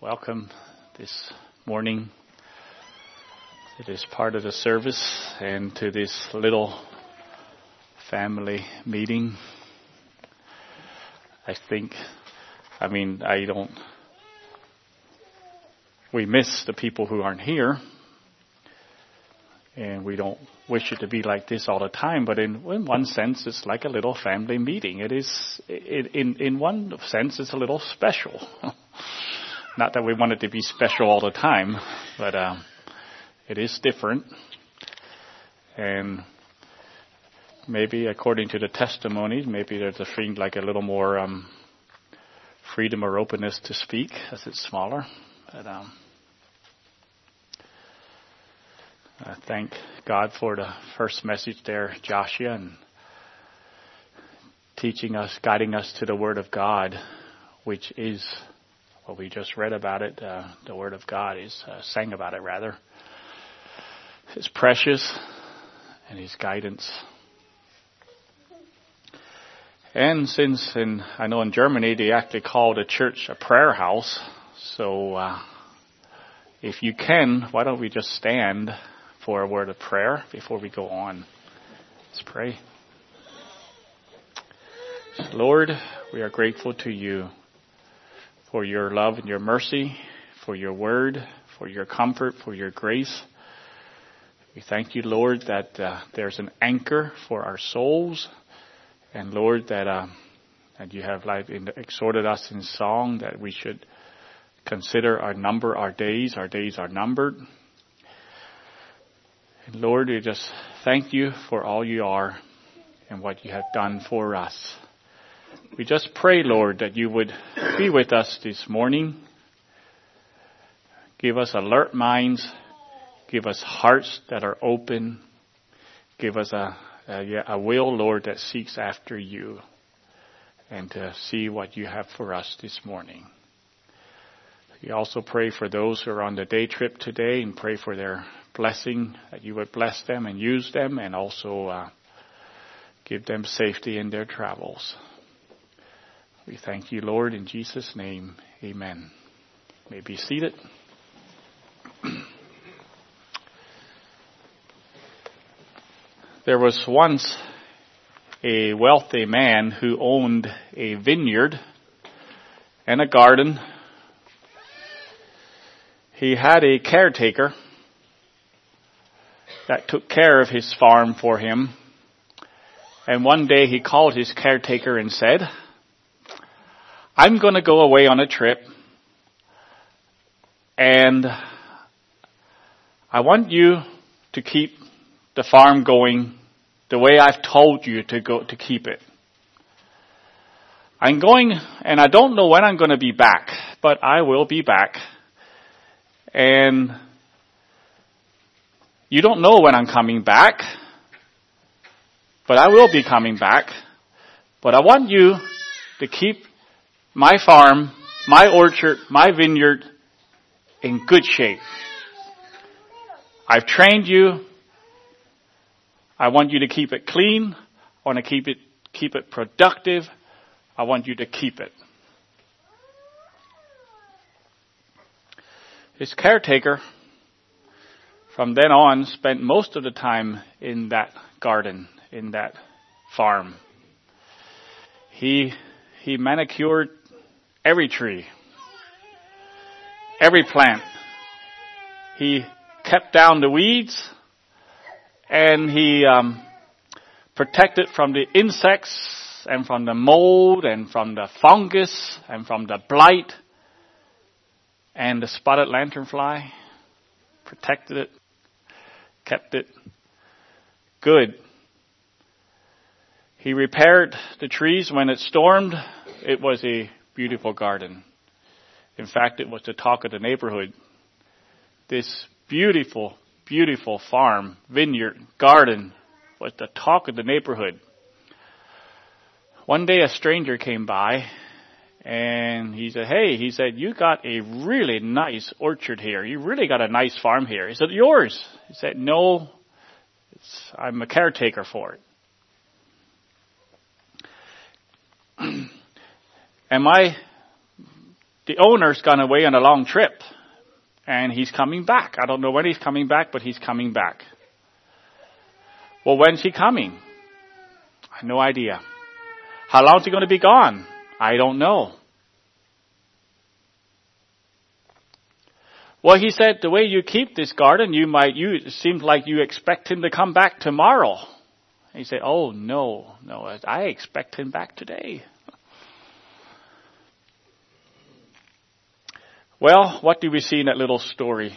welcome this morning to this part of the service and to this little family meeting. I think, I mean, I don't, we miss the people who aren't here and we don't wish it to be like this all the time, but in, in one sense, it's like a little family meeting. It is, in, in one sense, it's a little special. Not that we want it to be special all the time, but uh, it is different. And maybe according to the testimonies, maybe there's a thing like a little more um, freedom or openness to speak as it's smaller. But um, I thank God for the first message there, Joshua, and teaching us, guiding us to the Word of God, which is what we just read about it. Uh, the Word of God is uh, sang about it rather. It's precious, and His guidance. And since in I know in Germany they actually call the church a prayer house, so uh, if you can, why don't we just stand? for a word of prayer before we go on. Let's pray. Lord, we are grateful to you for your love and your mercy, for your word, for your comfort, for your grace. We thank you, Lord, that uh, there's an anchor for our souls, and Lord, that uh, that you have like exhorted us in song that we should consider our number our days. Our days are numbered. And Lord, we just thank you for all you are and what you have done for us. We just pray, Lord, that you would be with us this morning. Give us alert minds. Give us hearts that are open. Give us a, a, a will, Lord, that seeks after you and to see what you have for us this morning. We also pray for those who are on the day trip today and pray for their blessing, that you would bless them and use them and also uh, give them safety in their travels. We thank you, Lord, in Jesus' name. Amen. You may be seated. there was once a wealthy man who owned a vineyard and a garden. He had a caretaker that took care of his farm for him. And one day he called his caretaker and said, I'm going to go away on a trip and I want you to keep the farm going the way I've told you to go to keep it. I'm going and I don't know when I'm going to be back, but I will be back. And you don't know when I'm coming back, but I will be coming back. But I want you to keep my farm, my orchard, my vineyard in good shape. I've trained you. I want you to keep it clean. I want to keep it, keep it productive. I want you to keep it. His caretaker from then on spent most of the time in that garden, in that farm. He, he manicured every tree, every plant. He kept down the weeds and he um, protected from the insects and from the mold and from the fungus and from the blight and the spotted lanternfly. Protected it kept it good. He repaired the trees when it stormed. It was a beautiful garden. In fact, it was the talk of the neighborhood. This beautiful, beautiful farm, vineyard, garden was the talk of the neighborhood. One day a stranger came by and he said, hey, he said, you got a really nice orchard here. You really got a nice farm here. He said, yours. He said, no, I'm a caretaker for it. Am I the owner's gone away on a long trip and he's coming back. I don't know when he's coming back, but he's coming back. Well, when's he coming? I have no idea. How long is he going to be gone? I don't know. Well, he said, the way you keep this garden, you might, you, it seems like you expect him to come back tomorrow. he said, oh no, no, I expect him back today. Well, what do we see in that little story?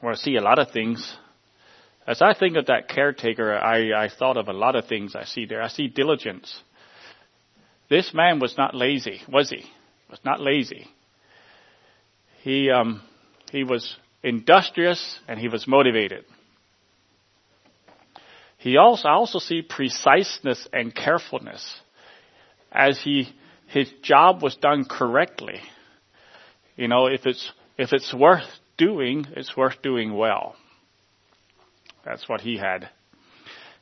Well, I see a lot of things. As I think of that caretaker, I, I thought of a lot of things I see there. I see diligence. This man was not lazy, was he? Was not lazy. He um, he was industrious and he was motivated. He also I also see preciseness and carefulness as he his job was done correctly. You know, if it's if it's worth doing, it's worth doing well. That's what he had.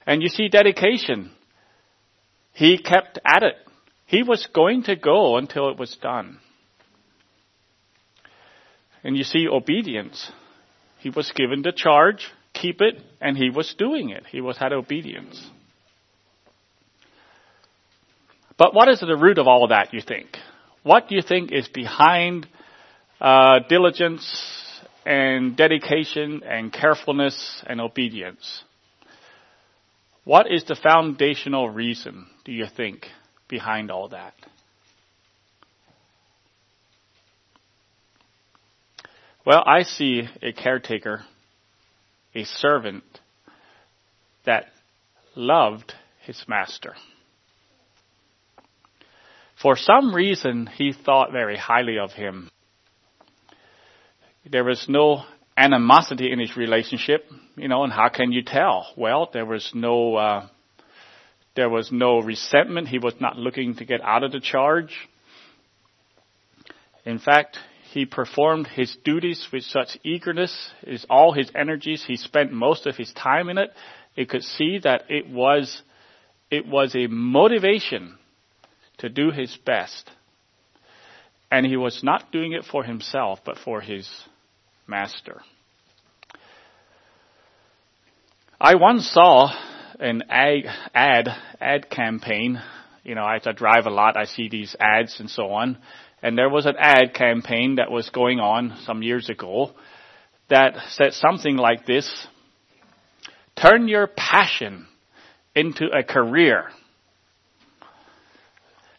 And you see dedication. He kept at it. He was going to go until it was done. And you see obedience. He was given the charge, keep it, and he was doing it. He was had obedience. But what is the root of all of that, you think? What do you think is behind uh, diligence and dedication and carefulness and obedience? What is the foundational reason, do you think, behind all that? Well, I see a caretaker, a servant that loved his master. For some reason, he thought very highly of him. There was no animosity in his relationship, you know, and how can you tell? Well, there was no, uh, there was no resentment. He was not looking to get out of the charge. In fact, he performed his duties with such eagerness, his, all his energies. He spent most of his time in it. You could see that it was, it was a motivation to do his best. And he was not doing it for himself, but for his master. I once saw an ad, ad, ad campaign. You know, I drive a lot, I see these ads and so on. And there was an ad campaign that was going on some years ago that said something like this. Turn your passion into a career.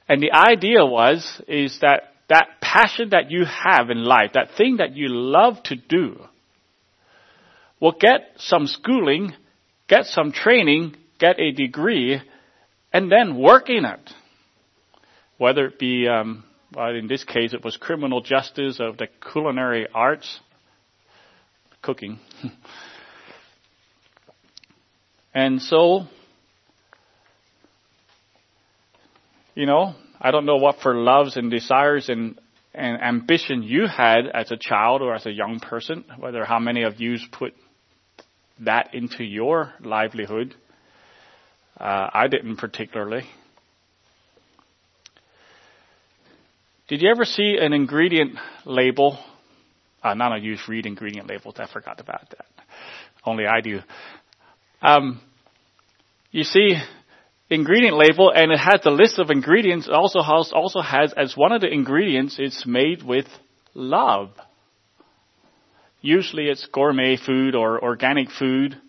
And the idea was, is that that passion that you have in life, that thing that you love to do, will get some schooling, get some training, get a degree, and then work in it. Whether it be um, well, in this case, it was criminal justice of the culinary arts, cooking. and so, you know, I don't know what for loves and desires and, and ambition you had as a child or as a young person, whether how many of you put that into your livelihood. Uh, I didn't particularly. Did you ever see an ingredient label? Uh, none of you read ingredient labels. I forgot about that. Only I do. Um, you see ingredient label and it has the list of ingredients. It also has, also has as one of the ingredients, it's made with love. Usually it's gourmet food or organic food.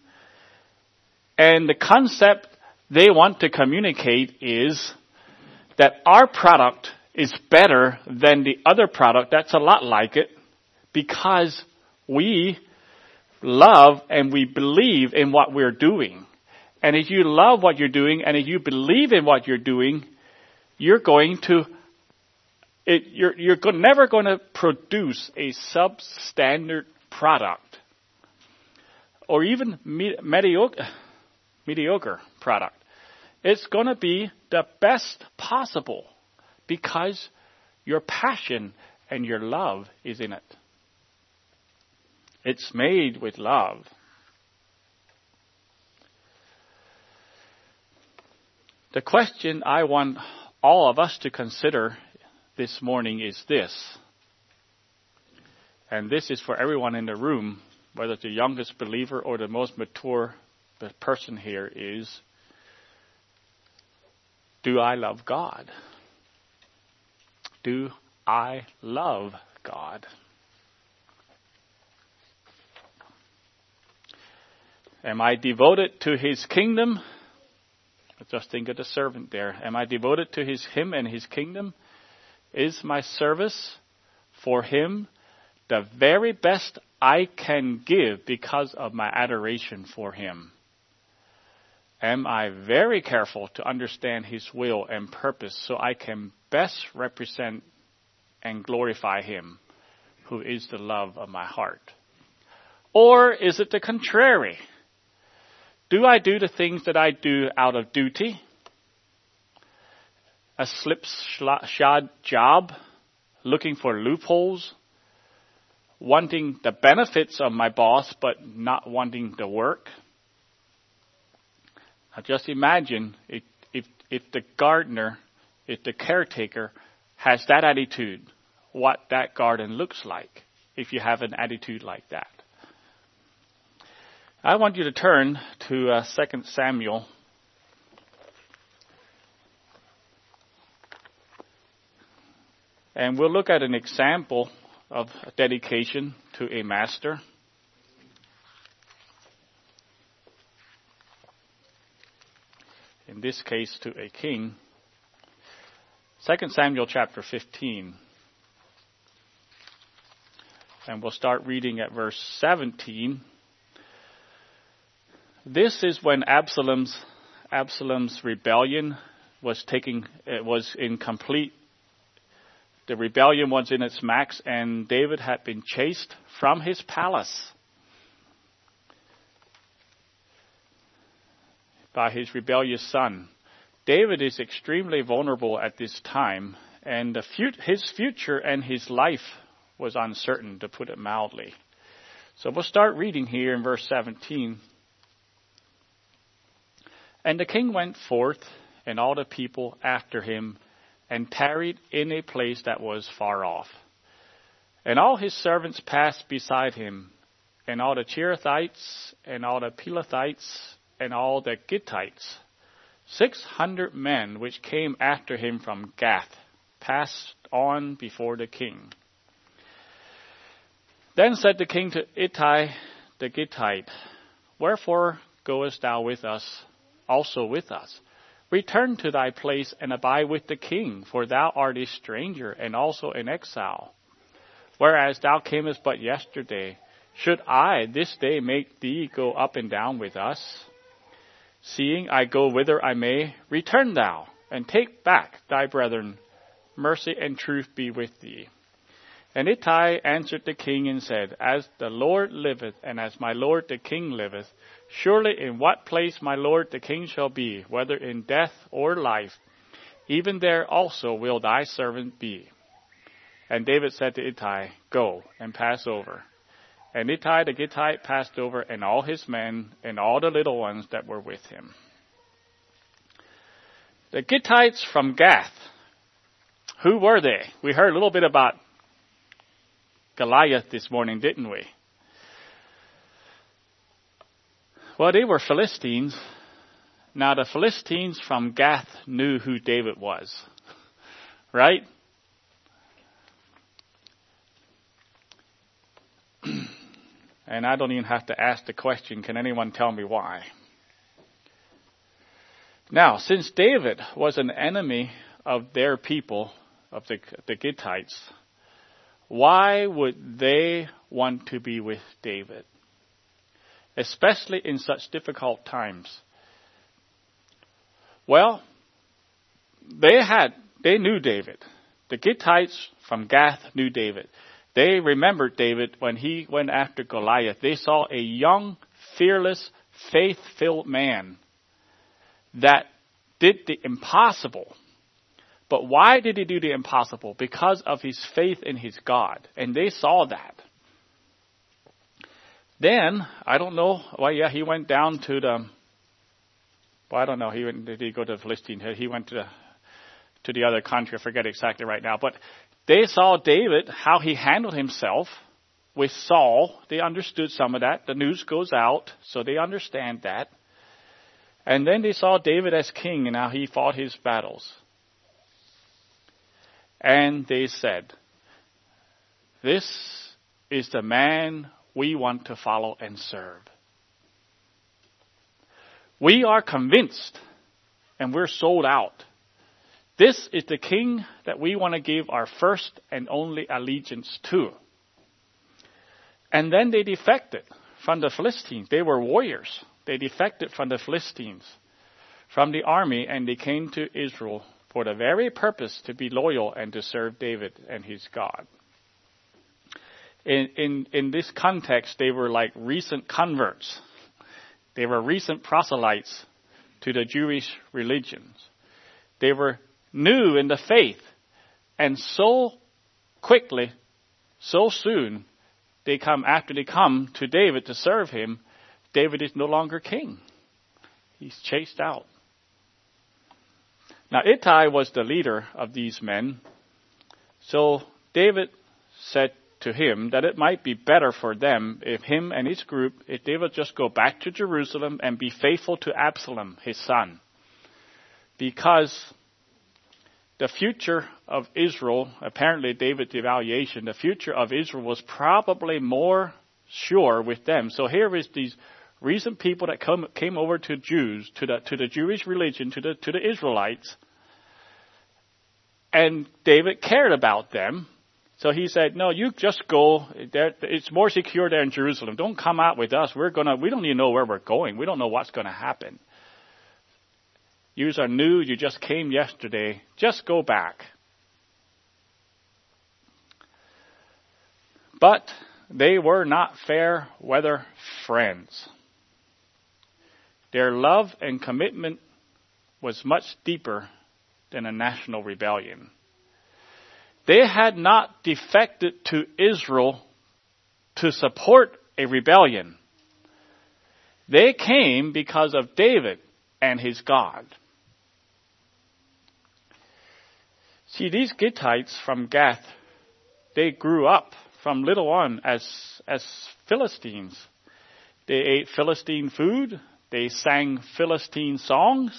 And the concept they want to communicate is that our product is better than the other product that's a lot like it because we love and we believe in what we're doing. And if you love what you're doing and if you believe in what you're doing, you're going to it, you're, you're never going to produce a substandard product or even mediocre, mediocre product. It's going to be the best possible because your passion and your love is in it. It's made with love. The question I want all of us to consider this morning is this. And this is for everyone in the room, whether the youngest believer or the most mature person here is, do I love God? Do I love God? Am I devoted to His kingdom? Just think of the servant there. Am I devoted to his, him and his kingdom? Is my service for him the very best I can give because of my adoration for him? Am I very careful to understand his will and purpose so I can best represent and glorify him, who is the love of my heart? Or is it the contrary? Do I do the things that I do out of duty? A slipshod job, looking for loopholes, wanting the benefits of my boss but not wanting the work? Now just imagine if, if, if the gardener, if the caretaker has that attitude, what that garden looks like if you have an attitude like that. I want you to turn to uh, 2 Samuel. And we'll look at an example of dedication to a master. In this case, to a king. 2 Samuel chapter 15. And we'll start reading at verse 17. This is when Absalom's Absalom's rebellion was taking was in complete the rebellion was in its max and David had been chased from his palace by his rebellious son. David is extremely vulnerable at this time and fut- his future and his life was uncertain to put it mildly. So we'll start reading here in verse 17. And the king went forth, and all the people after him, and tarried in a place that was far off. And all his servants passed beside him, and all the Cherethites, and all the Pelethites, and all the Gittites. Six hundred men which came after him from Gath passed on before the king. Then said the king to Ittai the Gittite, Wherefore goest thou with us also with us. Return to thy place and abide with the king, for thou art a stranger and also an exile. Whereas thou camest but yesterday, should I this day make thee go up and down with us? Seeing I go whither I may, return thou, and take back thy brethren. Mercy and truth be with thee. And Ittai answered the king and said, As the Lord liveth, and as my lord the king liveth, Surely in what place my lord the king shall be, whether in death or life, even there also will thy servant be. And David said to Ittai, Go and pass over. And Ittai the Gittite passed over, and all his men, and all the little ones that were with him. The Gittites from Gath. Who were they? We heard a little bit about Goliath this morning, didn't we? Well, they were Philistines. Now, the Philistines from Gath knew who David was, right? and I don't even have to ask the question can anyone tell me why? Now, since David was an enemy of their people, of the, the Gittites, why would they want to be with David? especially in such difficult times? Well, they had, they knew David. The Gittites from Gath knew David. They remembered David when he went after Goliath. They saw a young, fearless, faith-filled man that did the impossible. But why did he do the impossible? Because of his faith in his God. And they saw that. Then, I don't know, well, yeah, he went down to the, well, I don't know, he went, did he go to Philistine? He went to to the other country. I forget exactly right now, but they saw David, how he handled himself with Saul. They understood some of that. The news goes out, so they understand that. And then they saw David as king and how he fought his battles. And they said, This is the man we want to follow and serve. We are convinced and we're sold out. This is the king that we want to give our first and only allegiance to. And then they defected from the Philistines. They were warriors. They defected from the Philistines, from the army, and they came to Israel for the very purpose to be loyal and to serve David and his God. In, in, in this context, they were like recent converts. They were recent proselytes to the Jewish religions. They were new in the faith. And so quickly, so soon, they come, after they come to David to serve him, David is no longer king. He's chased out. Now, Ittai was the leader of these men. So David said to him that it might be better for them if him and his group, if they would just go back to Jerusalem and be faithful to Absalom, his son. Because the future of Israel, apparently David's evaluation, the future of Israel was probably more sure with them. So here is these recent people that come, came over to Jews, to the, to the Jewish religion, to the, to the Israelites. And David cared about them. So he said, no, you just go. It's more secure there in Jerusalem. Don't come out with us. We're gonna, we don't even know where we're going. We don't know what's gonna happen. You are new. You just came yesterday. Just go back. But they were not fair weather friends. Their love and commitment was much deeper than a national rebellion. They had not defected to Israel to support a rebellion. They came because of David and his God. See, these Gittites from Gath, they grew up from little on as, as Philistines. They ate Philistine food. They sang Philistine songs.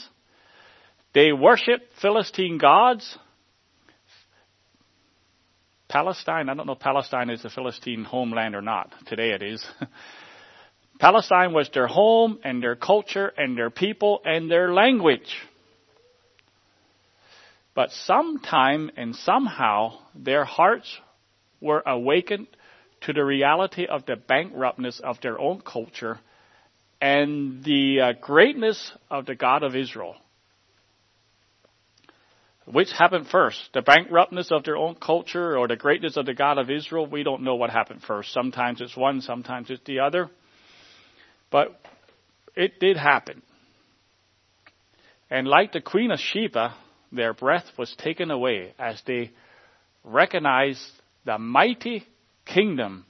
They worshiped Philistine gods. Palestine, I don't know if Palestine is the Philistine homeland or not. Today it is. Palestine was their home and their culture and their people and their language. But sometime and somehow their hearts were awakened to the reality of the bankruptness of their own culture and the uh, greatness of the God of Israel. Which happened first? The bankruptness of their own culture or the greatness of the God of Israel? We don't know what happened first. Sometimes it's one, sometimes it's the other. But it did happen. And like the Queen of Sheba, their breath was taken away as they recognized the mighty kingdom,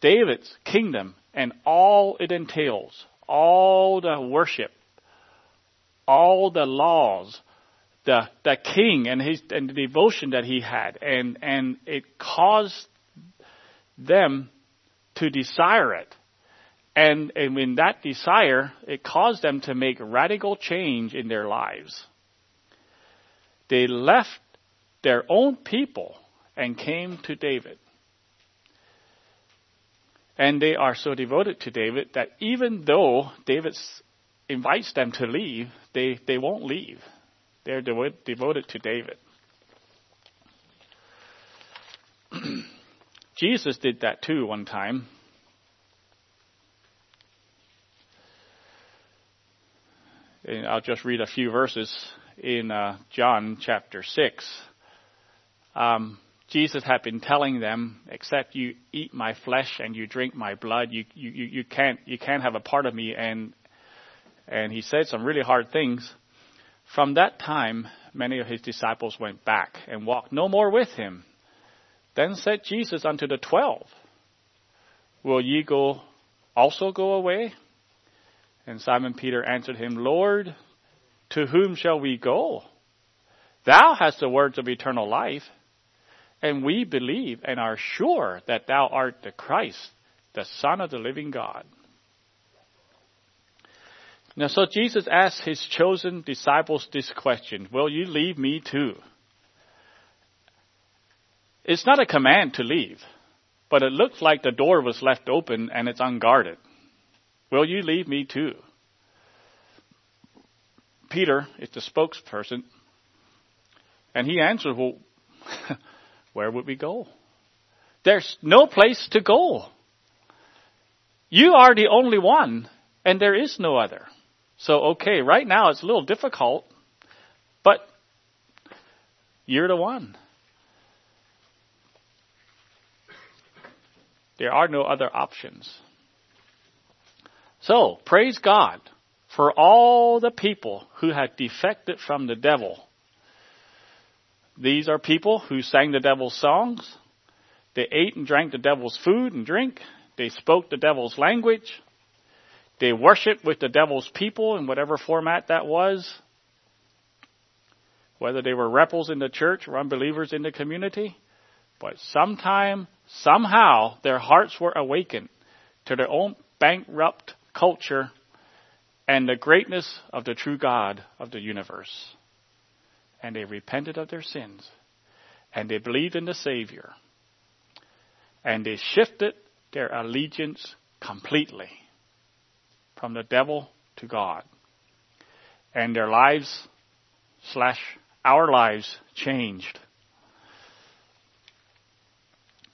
David's kingdom, and all it entails, all the worship, all the laws, the the king and his and the devotion that he had, and and it caused them to desire it. And, and in that desire, it caused them to make radical change in their lives. They left their own people and came to David. And they are so devoted to David that even though David invites them to leave, they, they won't leave. They're devoted to David. Jesus did that too one time. And I'll just read a few verses in uh, John chapter 6. Um, Jesus had been telling them, except you eat my flesh and you drink my blood, you, you, you, can't, you can't have a part of me. And, and he said some really hard things. From that time, many of his disciples went back and walked no more with him. Then said Jesus unto the twelve, Will ye go also go away? And Simon Peter answered him, Lord, to whom shall we go? Thou hast the words of eternal life, and we believe and are sure that thou art the Christ, the Son of the living God. Now, so Jesus asked his chosen disciples this question Will you leave me too? It's not a command to leave, but it looks like the door was left open and it's unguarded. Will you leave me too? Peter is the spokesperson, and he answers, Well, where would we go? There's no place to go. You are the only one, and there is no other. So, okay, right now it's a little difficult, but you're the one. There are no other options. So, praise God for all the people who had defected from the devil. These are people who sang the devil's songs. They ate and drank the devil's food and drink. They spoke the devil's language. They worshiped with the devil's people in whatever format that was. Whether they were rebels in the church or unbelievers in the community. But sometime, somehow, their hearts were awakened to their own bankrupt culture and the greatness of the true God of the universe. And they repented of their sins. And they believed in the Savior. And they shifted their allegiance completely from the devil to God. And their lives slash our lives changed.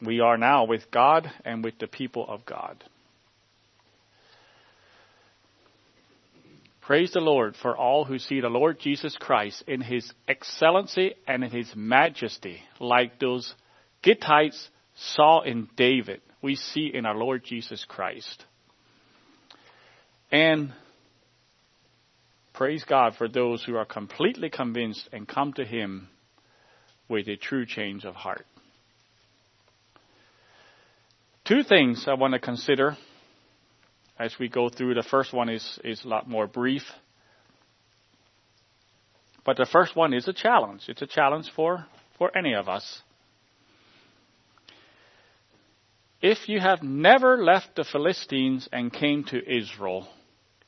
We are now with God and with the people of God. Praise the Lord for all who see the Lord Jesus Christ in his excellency and in his majesty, like those Gittites saw in David, we see in our Lord Jesus Christ. And praise God for those who are completely convinced and come to him with a true change of heart. Two things I want to consider as we go through. The first one is, is a lot more brief. But the first one is a challenge. It's a challenge for, for any of us. If you have never left the Philistines and came to Israel,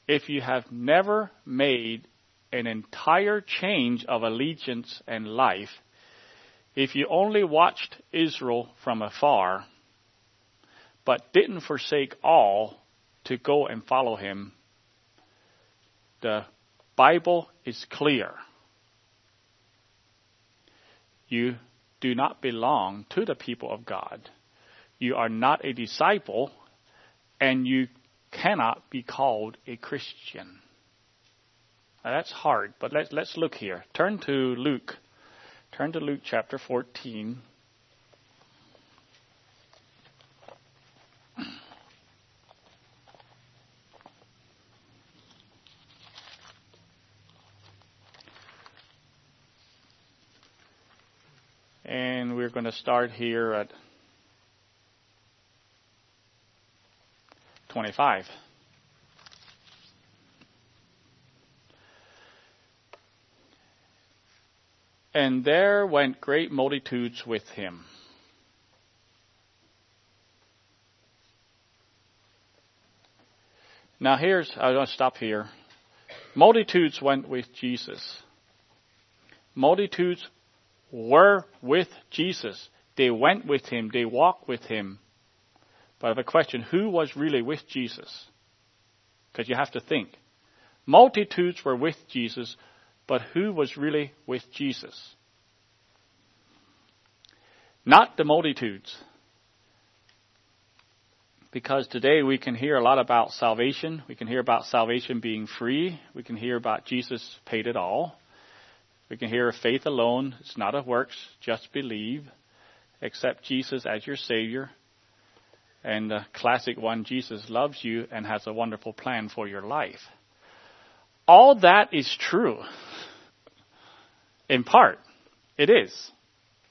if you have never made an entire change of allegiance and life, if you only watched Israel from afar, but didn't forsake all to go and follow him, the Bible is clear. You do not belong to the people of God. You are not a disciple, and you cannot be called a Christian. Now that's hard, but let's, let's look here. Turn to Luke. Turn to Luke chapter 14. we're going to start here at 25. And there went great multitudes with him. Now here's, I'm going to stop here. Multitudes went with Jesus. Multitudes were with Jesus. They went with him. They walked with him. But I have a question. Who was really with Jesus? Because you have to think. Multitudes were with Jesus, but who was really with Jesus? Not the multitudes. Because today we can hear a lot about salvation. We can hear about salvation being free. We can hear about Jesus paid it all. We can hear of faith alone. It's not of works. Just believe. Accept Jesus as your Savior. And the classic one, Jesus loves you and has a wonderful plan for your life. All that is true. In part, it is.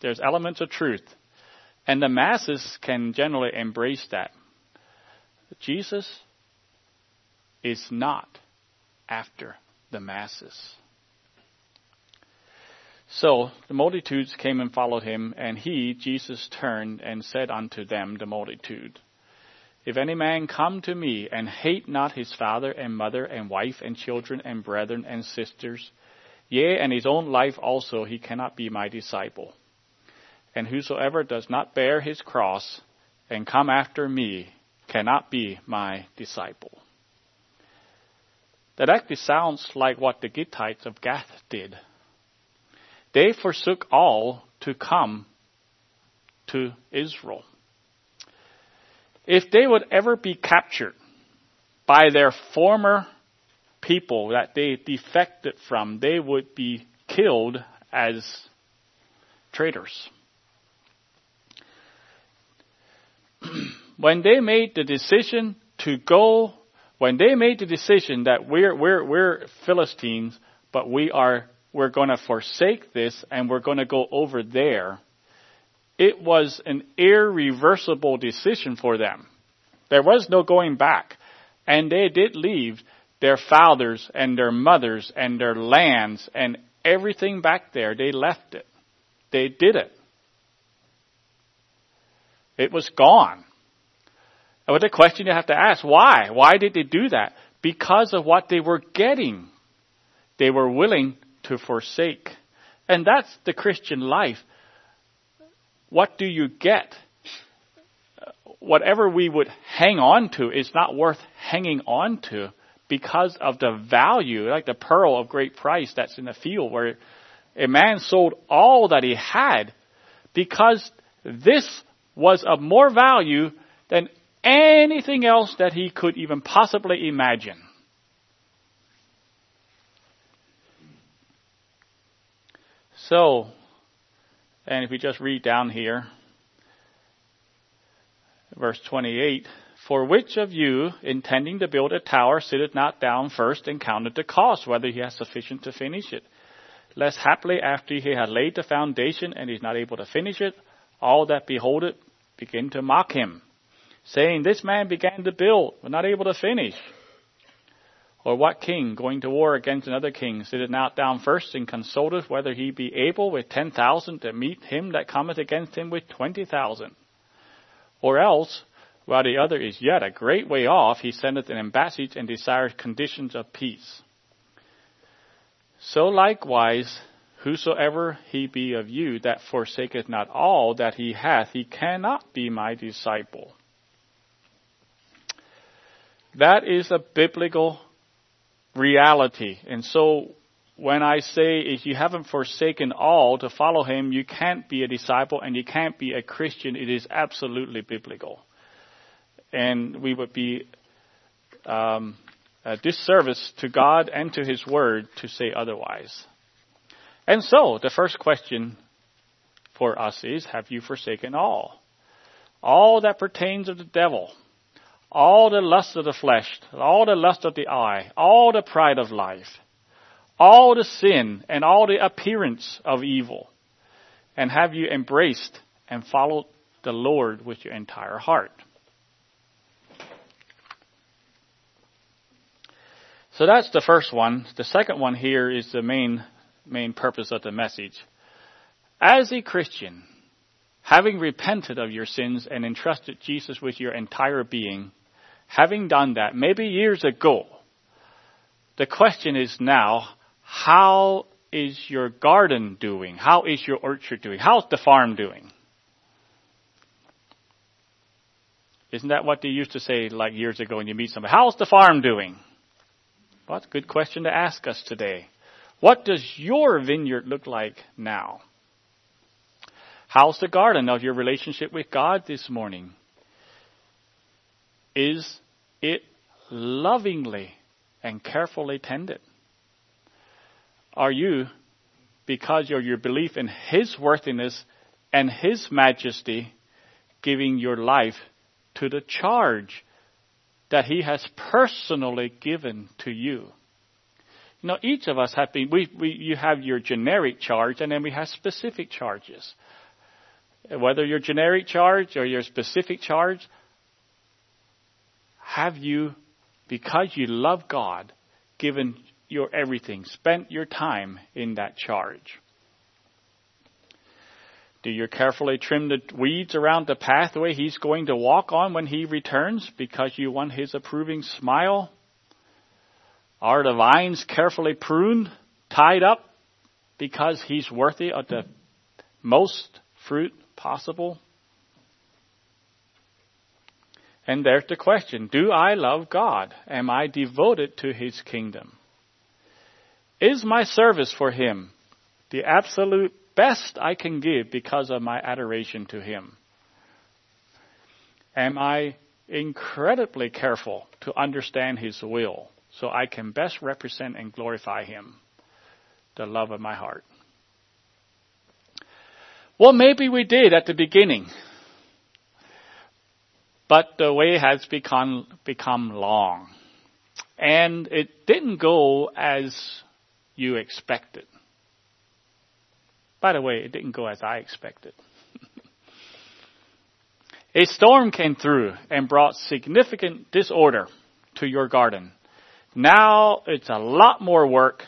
There's elements of truth. And the masses can generally embrace that. Jesus is not after the masses. So the multitudes came and followed him, and he, Jesus, turned and said unto them, the multitude, If any man come to me and hate not his father and mother and wife and children and brethren and sisters, yea, and his own life also, he cannot be my disciple. And whosoever does not bear his cross and come after me cannot be my disciple. That actually sounds like what the Gittites of Gath did they forsook all to come to Israel. If they would ever be captured by their former people that they defected from, they would be killed as traitors. when they made the decision to go, when they made the decision that we're, we're, we're Philistines, but we are we're going to forsake this and we're going to go over there. It was an irreversible decision for them. There was no going back. And they did leave their fathers and their mothers and their lands and everything back there. They left it. They did it. It was gone. And But the question you have to ask, why? Why did they do that? Because of what they were getting. They were willing to forsake. And that's the Christian life. What do you get? Whatever we would hang on to is not worth hanging on to because of the value, like the pearl of great price that's in the field where a man sold all that he had because this was of more value than anything else that he could even possibly imagine. So, and if we just read down here, verse 28, For which of you, intending to build a tower, sitteth not down first and counteth the cost, whether he has sufficient to finish it? Lest haply after he had laid the foundation and is not able to finish it, all that behold it begin to mock him, saying, This man began to build, but not able to finish. Or what king going to war against another king sitteth not down first and consulteth whether he be able with ten thousand to meet him that cometh against him with twenty thousand? Or else, while the other is yet a great way off, he sendeth an embassage and desireth conditions of peace. So likewise, whosoever he be of you that forsaketh not all that he hath, he cannot be my disciple. That is a biblical reality. And so when I say if you haven't forsaken all to follow him, you can't be a disciple and you can't be a Christian. It is absolutely biblical. And we would be um, a disservice to God and to his word to say otherwise. And so the first question for us is, have you forsaken all? All that pertains of the devil all the lust of the flesh, all the lust of the eye, all the pride of life, all the sin and all the appearance of evil, and have you embraced and followed the Lord with your entire heart? So that's the first one. The second one here is the main main purpose of the message. As a Christian, having repented of your sins and entrusted Jesus with your entire being, having done that, maybe years ago, the question is now, how is your garden doing? How is your orchard doing? How's the farm doing? Isn't that what they used to say like years ago when you meet somebody? How's the farm doing? Well, a good question to ask us today. What does your vineyard look like now? How's the garden of your relationship with God this morning? Is it lovingly and carefully tended? Are you, because of your belief in His worthiness and His majesty, giving your life to the charge that He has personally given to you? You know, each of us have been, we, we, you have your generic charge and then we have specific charges. Whether your generic charge or your specific charge, have you, because you love God, given your everything, spent your time in that charge? Do you carefully trim the weeds around the pathway he's going to walk on when he returns because you want his approving smile? Are the vines carefully pruned, tied up because he's worthy of the most fruit possible? And there's the question Do I love God? Am I devoted to His kingdom? Is my service for Him the absolute best I can give because of my adoration to Him? Am I incredibly careful to understand His will so I can best represent and glorify Him? The love of my heart. Well, maybe we did at the beginning. But the way has become, become long. And it didn't go as you expected. By the way, it didn't go as I expected. A storm came through and brought significant disorder to your garden. Now it's a lot more work,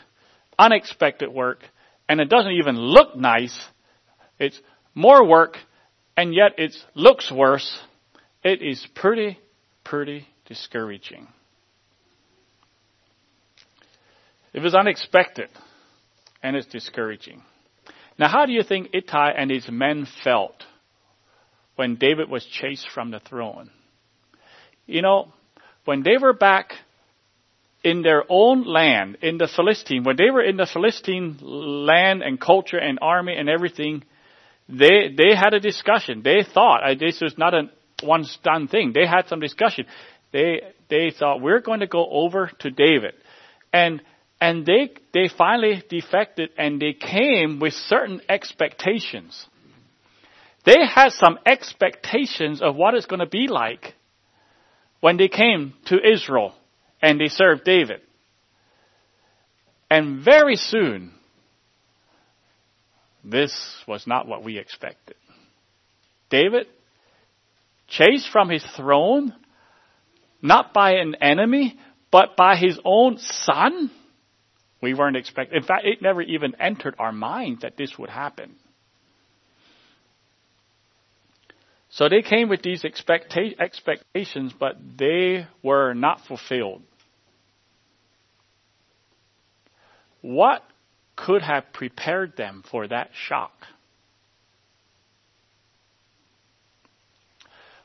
unexpected work, and it doesn't even look nice. It's more work, and yet it looks worse it is pretty, pretty discouraging. It was unexpected and it's discouraging. Now, how do you think Ittai and his men felt when David was chased from the throne? You know, when they were back in their own land, in the Philistine, when they were in the Philistine land and culture and army and everything, they they had a discussion. They thought uh, this was not an once done thing. They had some discussion. They they thought we're going to go over to David, and and they they finally defected and they came with certain expectations. They had some expectations of what it's going to be like when they came to Israel and they served David. And very soon, this was not what we expected. David chased from his throne, not by an enemy, but by his own son? We weren't expecting. In fact, it never even entered our mind that this would happen. So they came with these expecta- expectations, but they were not fulfilled. What could have prepared them for that shock?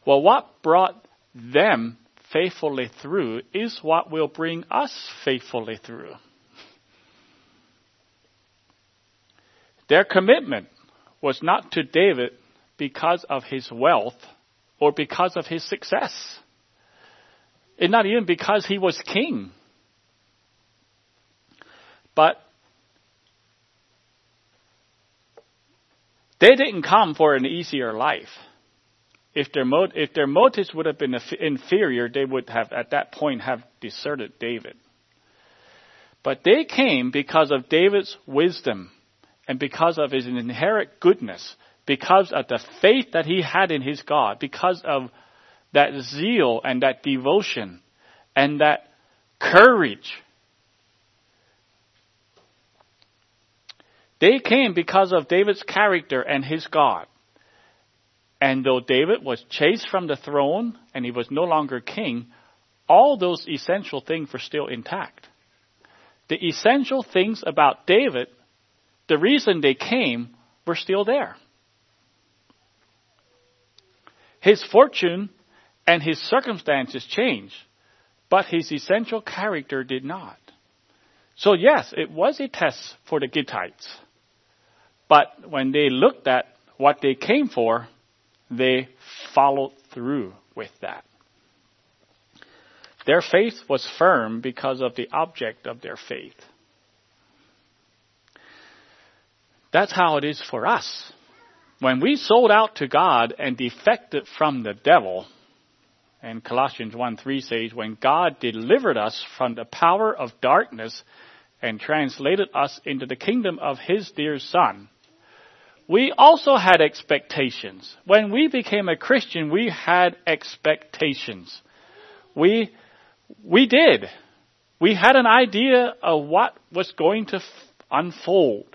Well, what brought them faithfully through is what will bring us faithfully through. Their commitment was not to David because of his wealth or because of his success. And not even because he was king. But they didn't come for an easier life if their, mot- if their motives would have been inferior, they would have at that point have deserted David. But they came because of David's wisdom and because of his inherent goodness, because of the faith that he had in his God, because of that zeal and that devotion and that courage. They came because of David's character and his God. And though David was chased from the throne and he was no longer king, all those essential things were still intact. The essential things about David, the reason they came, were still there. His fortune and his circumstances changed, but his essential character did not. So yes, it was a test for the Gittites. But when they looked at what they came for, they followed through with that. Their faith was firm because of the object of their faith. That's how it is for us. When we sold out to God and defected from the devil, and Colossians 1 3 says, when God delivered us from the power of darkness and translated us into the kingdom of His dear Son, we also had expectations. When we became a Christian, we had expectations. We, we did. We had an idea of what was going to f- unfold.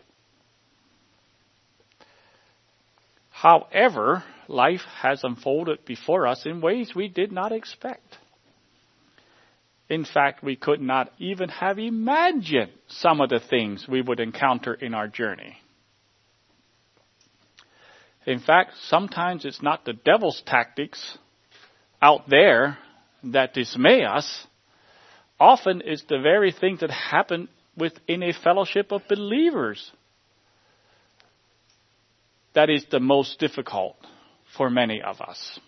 However, life has unfolded before us in ways we did not expect. In fact, we could not even have imagined some of the things we would encounter in our journey. In fact, sometimes it's not the devil's tactics out there that dismay us. Often it's the very things that happen within a fellowship of believers that is the most difficult for many of us.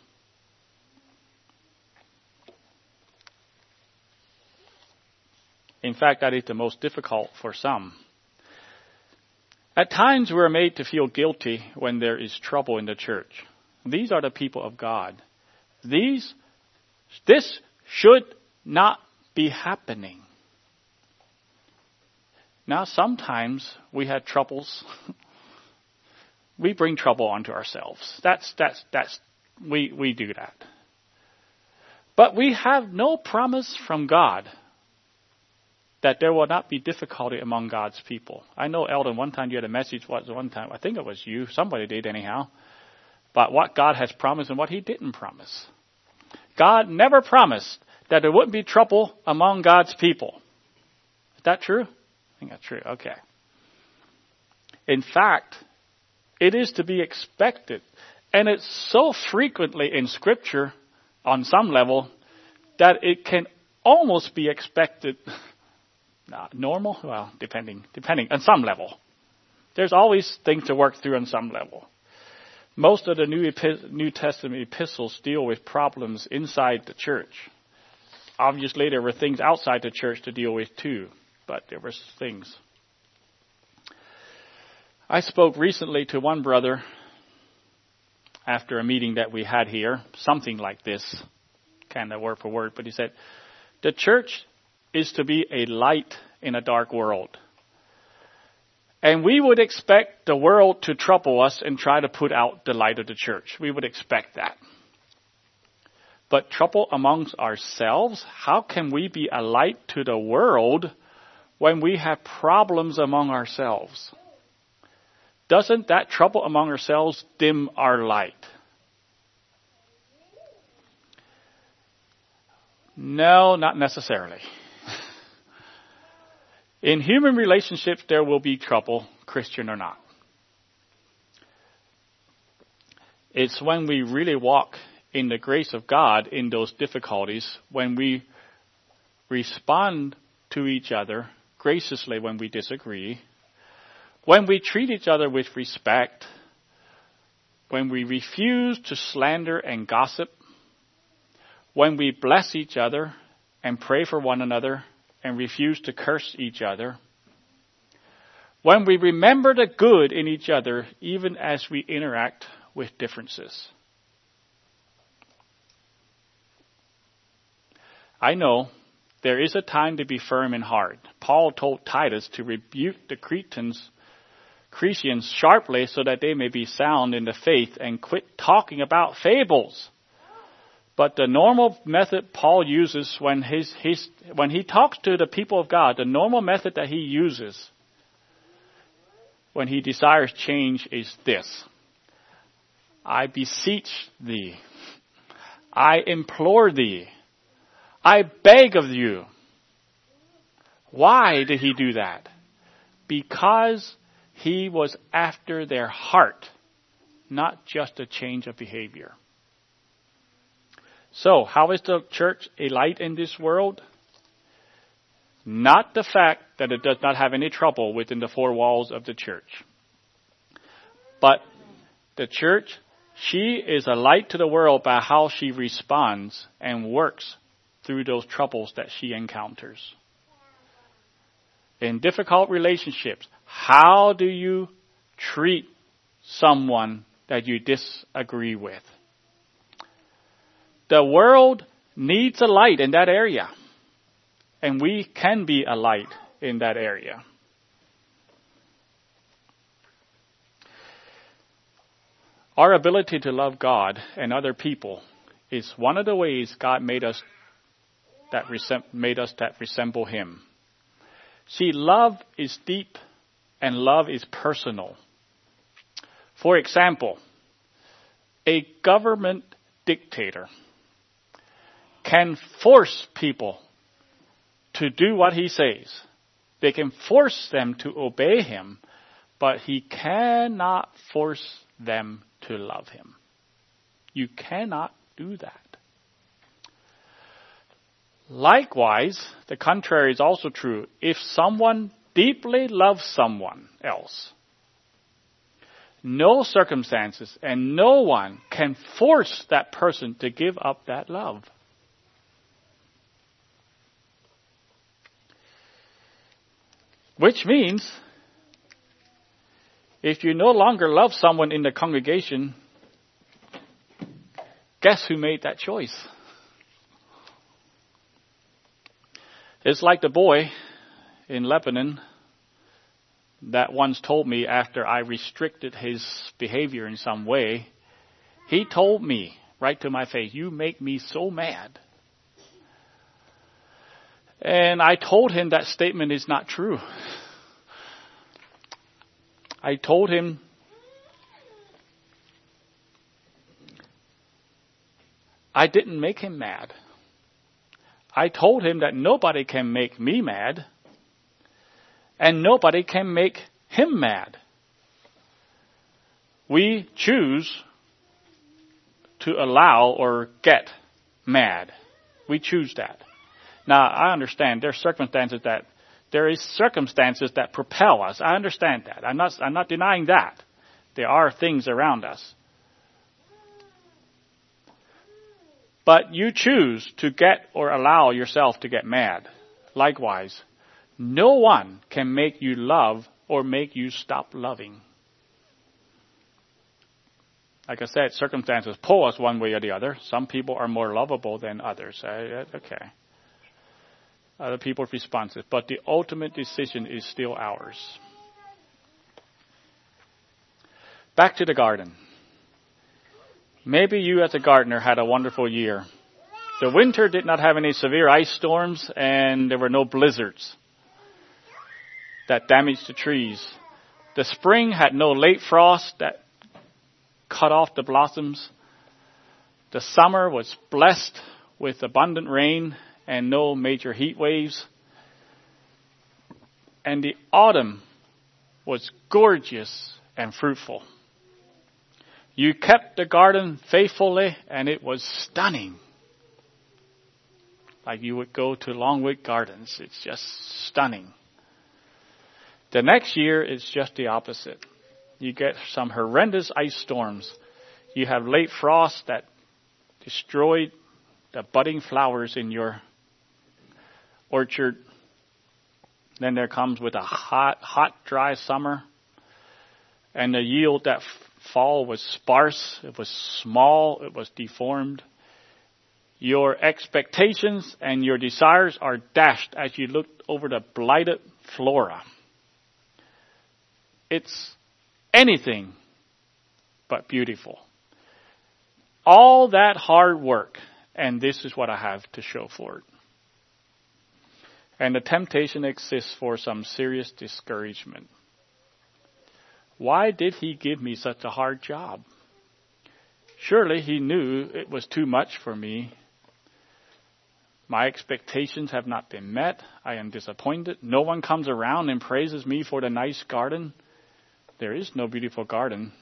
In fact, that is the most difficult for some. At times we are made to feel guilty when there is trouble in the church. These are the people of God. These, this should not be happening. Now sometimes we have troubles. we bring trouble onto ourselves. That's, that's, that's, we, we do that. But we have no promise from God that there will not be difficulty among God's people. I know, Eldon, one time you had a message, was one time, I think it was you, somebody did anyhow, but what God has promised and what He didn't promise. God never promised that there wouldn't be trouble among God's people. Is that true? I think that's true. Okay. In fact, it is to be expected. And it's so frequently in Scripture, on some level, that it can almost be expected Uh, normal? Well, depending, depending, on some level. There's always things to work through on some level. Most of the New, Epi- New Testament epistles deal with problems inside the church. Obviously, there were things outside the church to deal with too, but there were things. I spoke recently to one brother after a meeting that we had here, something like this, kind of word for word, but he said, the church is to be a light in a dark world. And we would expect the world to trouble us and try to put out the light of the church. We would expect that. But trouble amongst ourselves, how can we be a light to the world when we have problems among ourselves? Doesn't that trouble among ourselves dim our light? No, not necessarily. In human relationships, there will be trouble, Christian or not. It's when we really walk in the grace of God in those difficulties, when we respond to each other graciously when we disagree, when we treat each other with respect, when we refuse to slander and gossip, when we bless each other and pray for one another and refuse to curse each other, when we remember the good in each other even as we interact with differences. I know there is a time to be firm and hard. Paul told Titus to rebuke the Cretans, Cretians sharply so that they may be sound in the faith and quit talking about fables. But the normal method Paul uses when, he's, when he talks to the people of God, the normal method that he uses when he desires change is this. I beseech thee. I implore thee. I beg of you. Why did he do that? Because he was after their heart, not just a change of behavior. So, how is the church a light in this world? Not the fact that it does not have any trouble within the four walls of the church. But the church, she is a light to the world by how she responds and works through those troubles that she encounters. In difficult relationships, how do you treat someone that you disagree with? The world needs a light in that area. And we can be a light in that area. Our ability to love God and other people is one of the ways God made us that made us that resemble Him. See, love is deep and love is personal. For example, a government dictator can force people to do what he says. They can force them to obey him, but he cannot force them to love him. You cannot do that. Likewise, the contrary is also true. If someone deeply loves someone else, no circumstances and no one can force that person to give up that love. Which means, if you no longer love someone in the congregation, guess who made that choice? It's like the boy in Lebanon that once told me after I restricted his behavior in some way. He told me right to my face, You make me so mad. And I told him that statement is not true. I told him I didn't make him mad. I told him that nobody can make me mad, and nobody can make him mad. We choose to allow or get mad. We choose that. Now, I understand there are circumstances that there is circumstances that propel us. I understand that. I'm not, I'm not denying that. There are things around us. But you choose to get or allow yourself to get mad. Likewise, no one can make you love or make you stop loving. Like I said, circumstances pull us one way or the other. Some people are more lovable than others. Uh, uh, okay Uh, other people's responses, but the ultimate decision is still ours. Back to the garden. Maybe you as a gardener had a wonderful year. The winter did not have any severe ice storms and there were no blizzards that damaged the trees. The spring had no late frost that cut off the blossoms. The summer was blessed with abundant rain and no major heat waves. And the autumn was gorgeous and fruitful. You kept the garden faithfully and it was stunning. Like you would go to Longwood Gardens. It's just stunning. The next year it's just the opposite. You get some horrendous ice storms. You have late frost that destroyed the budding flowers in your orchard. Then there comes with a hot, hot, dry summer. And the yield that fall was sparse. It was small. It was deformed. Your expectations and your desires are dashed as you look over the blighted flora. It's anything but beautiful. All that hard work, and this is what I have to show for it. And the temptation exists for some serious discouragement. Why did he give me such a hard job? Surely he knew it was too much for me. My expectations have not been met. I am disappointed. No one comes around and praises me for the nice garden. There is no beautiful garden.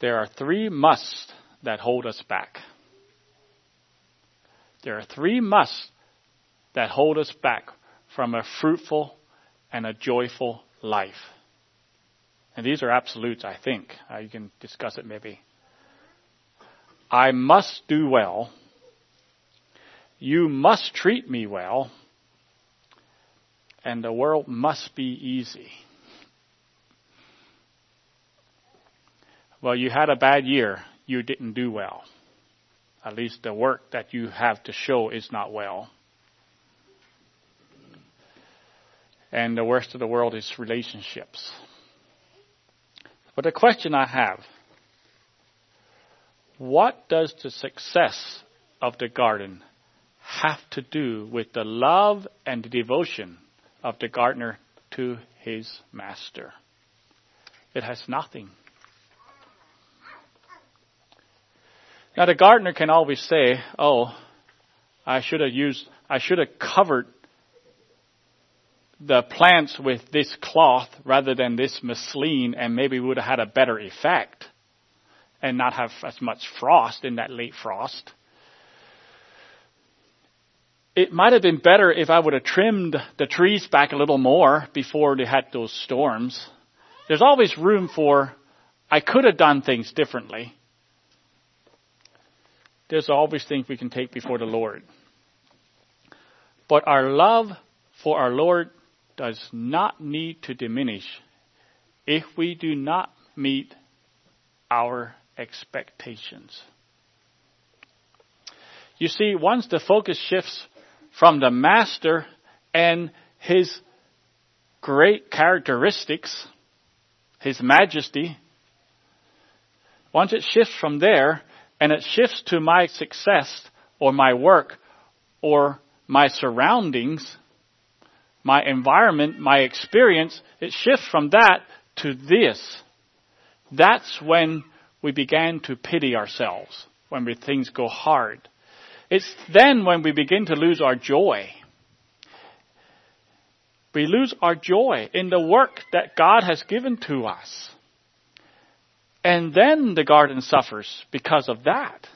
There are three musts that hold us back. There are three musts that hold us back from a fruitful and a joyful life. And these are absolutes, I think. Uh, you can discuss it maybe. I must do well. You must treat me well. And the world must be easy. Well, you had a bad year you didn't do well. At least the work that you have to show is not well. And the worst of the world is relationships. But the question I have, what does the success of the garden have to do with the love and the devotion of the gardener to his master. It has nothing. Now the gardener can always say, oh, I should have used, I should have covered the plants with this cloth rather than this muslin and maybe would have had a better effect and not have as much frost in that late frost. It might have been better if I would have trimmed the trees back a little more before they had those storms. There's always room for, I could have done things differently. There's always things we can take before the Lord. But our love for our Lord does not need to diminish if we do not meet our expectations. You see, once the focus shifts from the master and his great characteristics, his majesty, once it shifts from there and it shifts to my success or my work or my surroundings, my environment, my experience, it shifts from that to this. That's when we began to pity ourselves, when we, things go hard. It's then when we begin to lose our joy. We lose our joy in the work that God has given to us. And then the garden suffers because of that.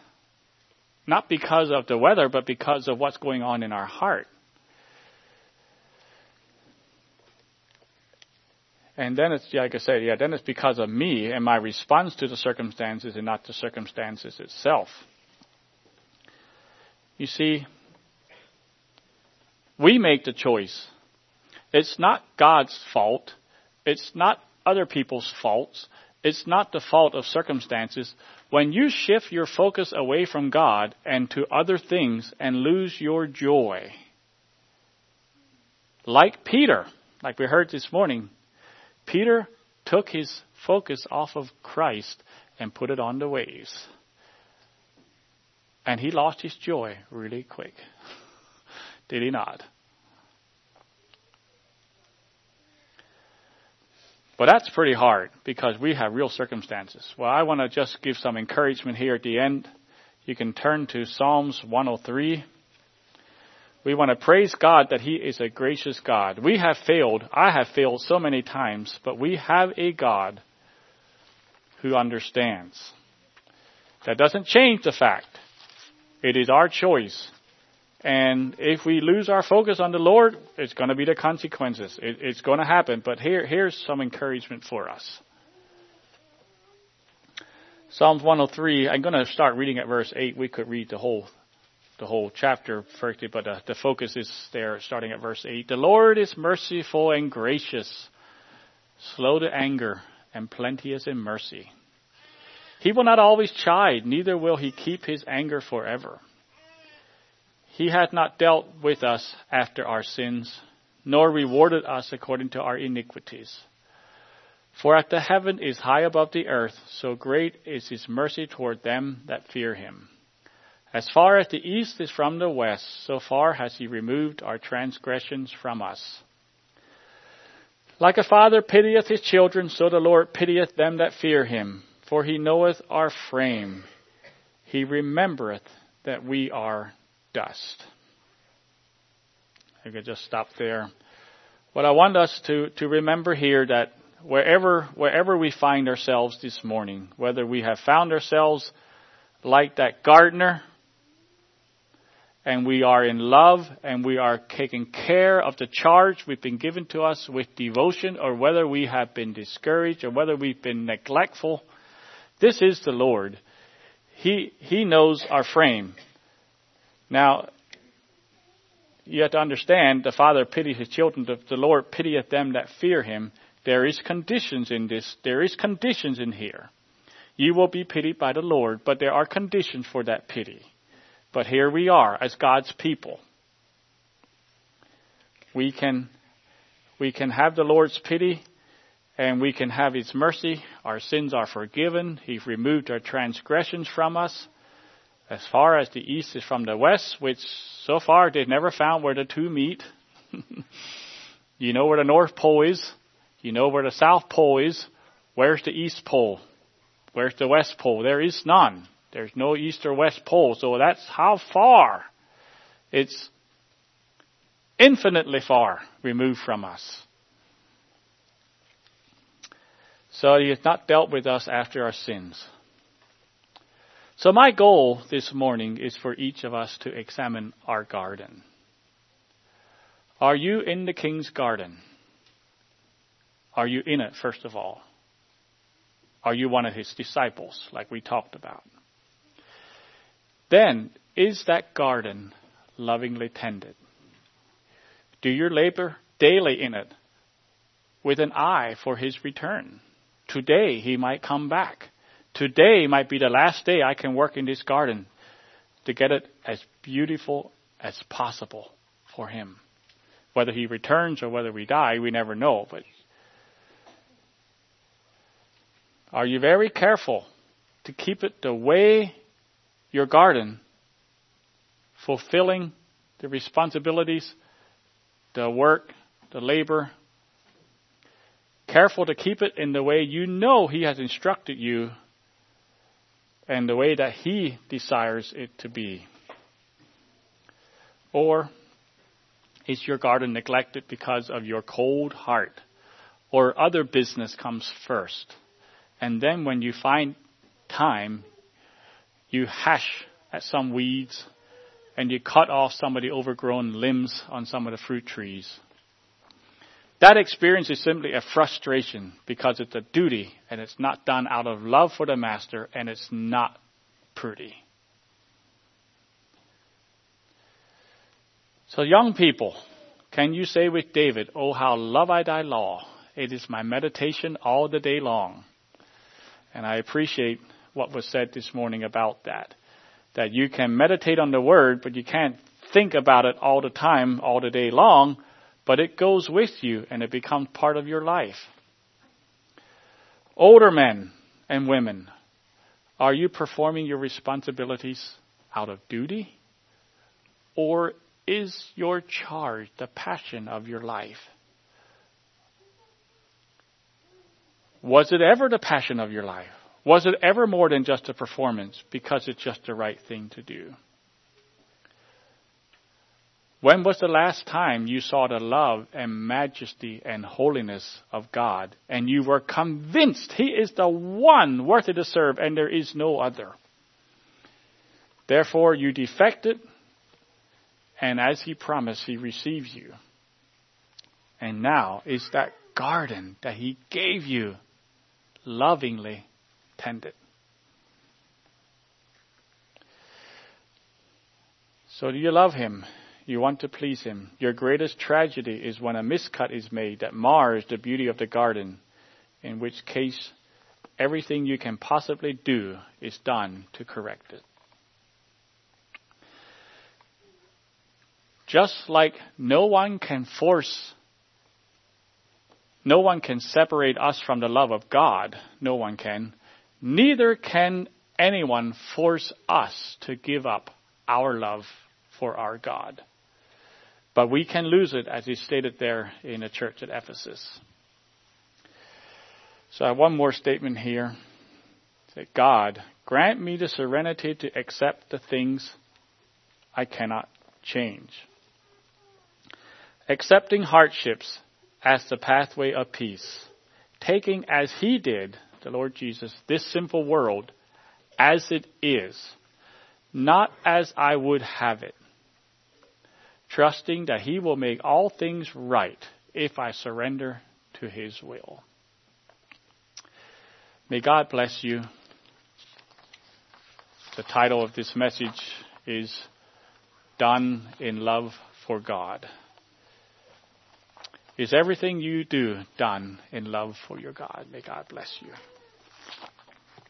Not because of the weather, but because of what's going on in our heart. And then it's, like I said, yeah, then it's because of me and my response to the circumstances and not the circumstances itself. You see, we make the choice. It's not God's fault. It's not other people's faults. It's not the fault of circumstances. When you shift your focus away from God and to other things and lose your joy, like Peter, like we heard this morning, Peter took his focus off of Christ and put it on the waves. And he lost his joy really quick. Did he not? But that's pretty hard because we have real circumstances. Well, I want to just give some encouragement here at the end. You can turn to Psalms 103. We want to praise God that He is a gracious God. We have failed. I have failed so many times, but we have a God who understands. That doesn't change the fact. It is our choice and if we lose our focus on the Lord, it's going to be the consequences. It, it's going to happen. But here, here's some encouragement for us. Psalms 103. I'm going to start reading at verse 8. We could read the whole, the whole chapter but uh, the focus is there, starting at verse 8. The Lord is merciful and gracious, slow to anger, and plenteous in mercy. He will not always chide, neither will he keep his anger forever. He hath not dealt with us after our sins, nor rewarded us according to our iniquities. For as the heaven is high above the earth, so great is his mercy toward them that fear him. As far as the east is from the west, so far has he removed our transgressions from us. Like a father pitieth his children, so the Lord pitieth them that fear him. For he knoweth our frame. He remembereth that we are dust. I could just stop there. But I want us to, to remember here that wherever, wherever we find ourselves this morning, whether we have found ourselves like that gardener, and we are in love and we are taking care of the charge we've been given to us with devotion, or whether we have been discouraged or whether we've been neglectful, this is the Lord. He, he knows our frame. Now, you have to understand the Father pities his children, the, the Lord pitieth them that fear him. There is conditions in this. There is conditions in here. You will be pitied by the Lord, but there are conditions for that pity. But here we are as God's people. We can, we can have the Lord's pity and we can have His mercy. Our sins are forgiven. He's removed our transgressions from us as far as the east is from the west, which so far they've never found where the two meet. You know where the North Pole is. You know where the South Pole is. Where's the East Pole? Where's the West Pole? There is none. There's no East or West Pole. So that's how far. It's infinitely far removed from us. So he has not dealt with us after our sins. So my goal this morning is for each of us to examine our garden. Are you in the king's garden? Are you in it, first of all? Are you one of his disciples, like we talked about? Then, is that garden lovingly tended? Do you labor daily in it with an eye for his return? Today he might come back. Today might be the last day I can work in this garden to get it as beautiful as possible for him. Whether he returns or whether we die, we never know. But are you very careful to keep it the way your garden, fulfilling the responsibilities, the work, the labor, careful to keep it in the way you know He has instructed you and the way that He desires it to be? Or is your garden neglected because of your cold heart? Or other business comes first? And then when you find time, you hash at some weeds and you cut off some of the overgrown limbs on some of the fruit trees. That experience is simply a frustration because it's a duty and it's not done out of love for the master and it's not pretty. So young people, can you say with David, Oh, how love I thy law. It is my meditation all the day long. And I appreciate what was said this morning about that. That you can meditate on the word, but you can't think about it all the time, all the day long, but it goes with you and it becomes part of your life. Older men and women, are you performing your responsibilities out of duty? Or is your charge the passion of your life? Was it ever the passion of your life? Was it ever more than just a performance because it's just the right thing to do? When was the last time you saw the love and majesty and holiness of God and you were convinced He is the one worthy to serve and there is no other? Therefore, you defected, and as He promised, He receives you. And now is that garden that He gave you lovingly tended. So, do you love Him? You want to please Him. Your greatest tragedy is when a miscut is made that mars the beauty of the garden, in which case everything you can possibly do is done to correct it. Just like no one can force no one can separate us from the love of God. No one can. Neither can anyone force us to give up our love for our God. But we can lose it, as he stated there in the church at Ephesus. So I have one more statement here. Say, God, grant me the serenity to accept the things I cannot change. Accepting hardships as the pathway of peace, taking as he did, the Lord Jesus, this sinful world as it is, not as I would have it, trusting that he will make all things right if I surrender to his will. May God bless you. The title of this message is Done in Love for God. Is everything you do done in love for your God? May God bless you.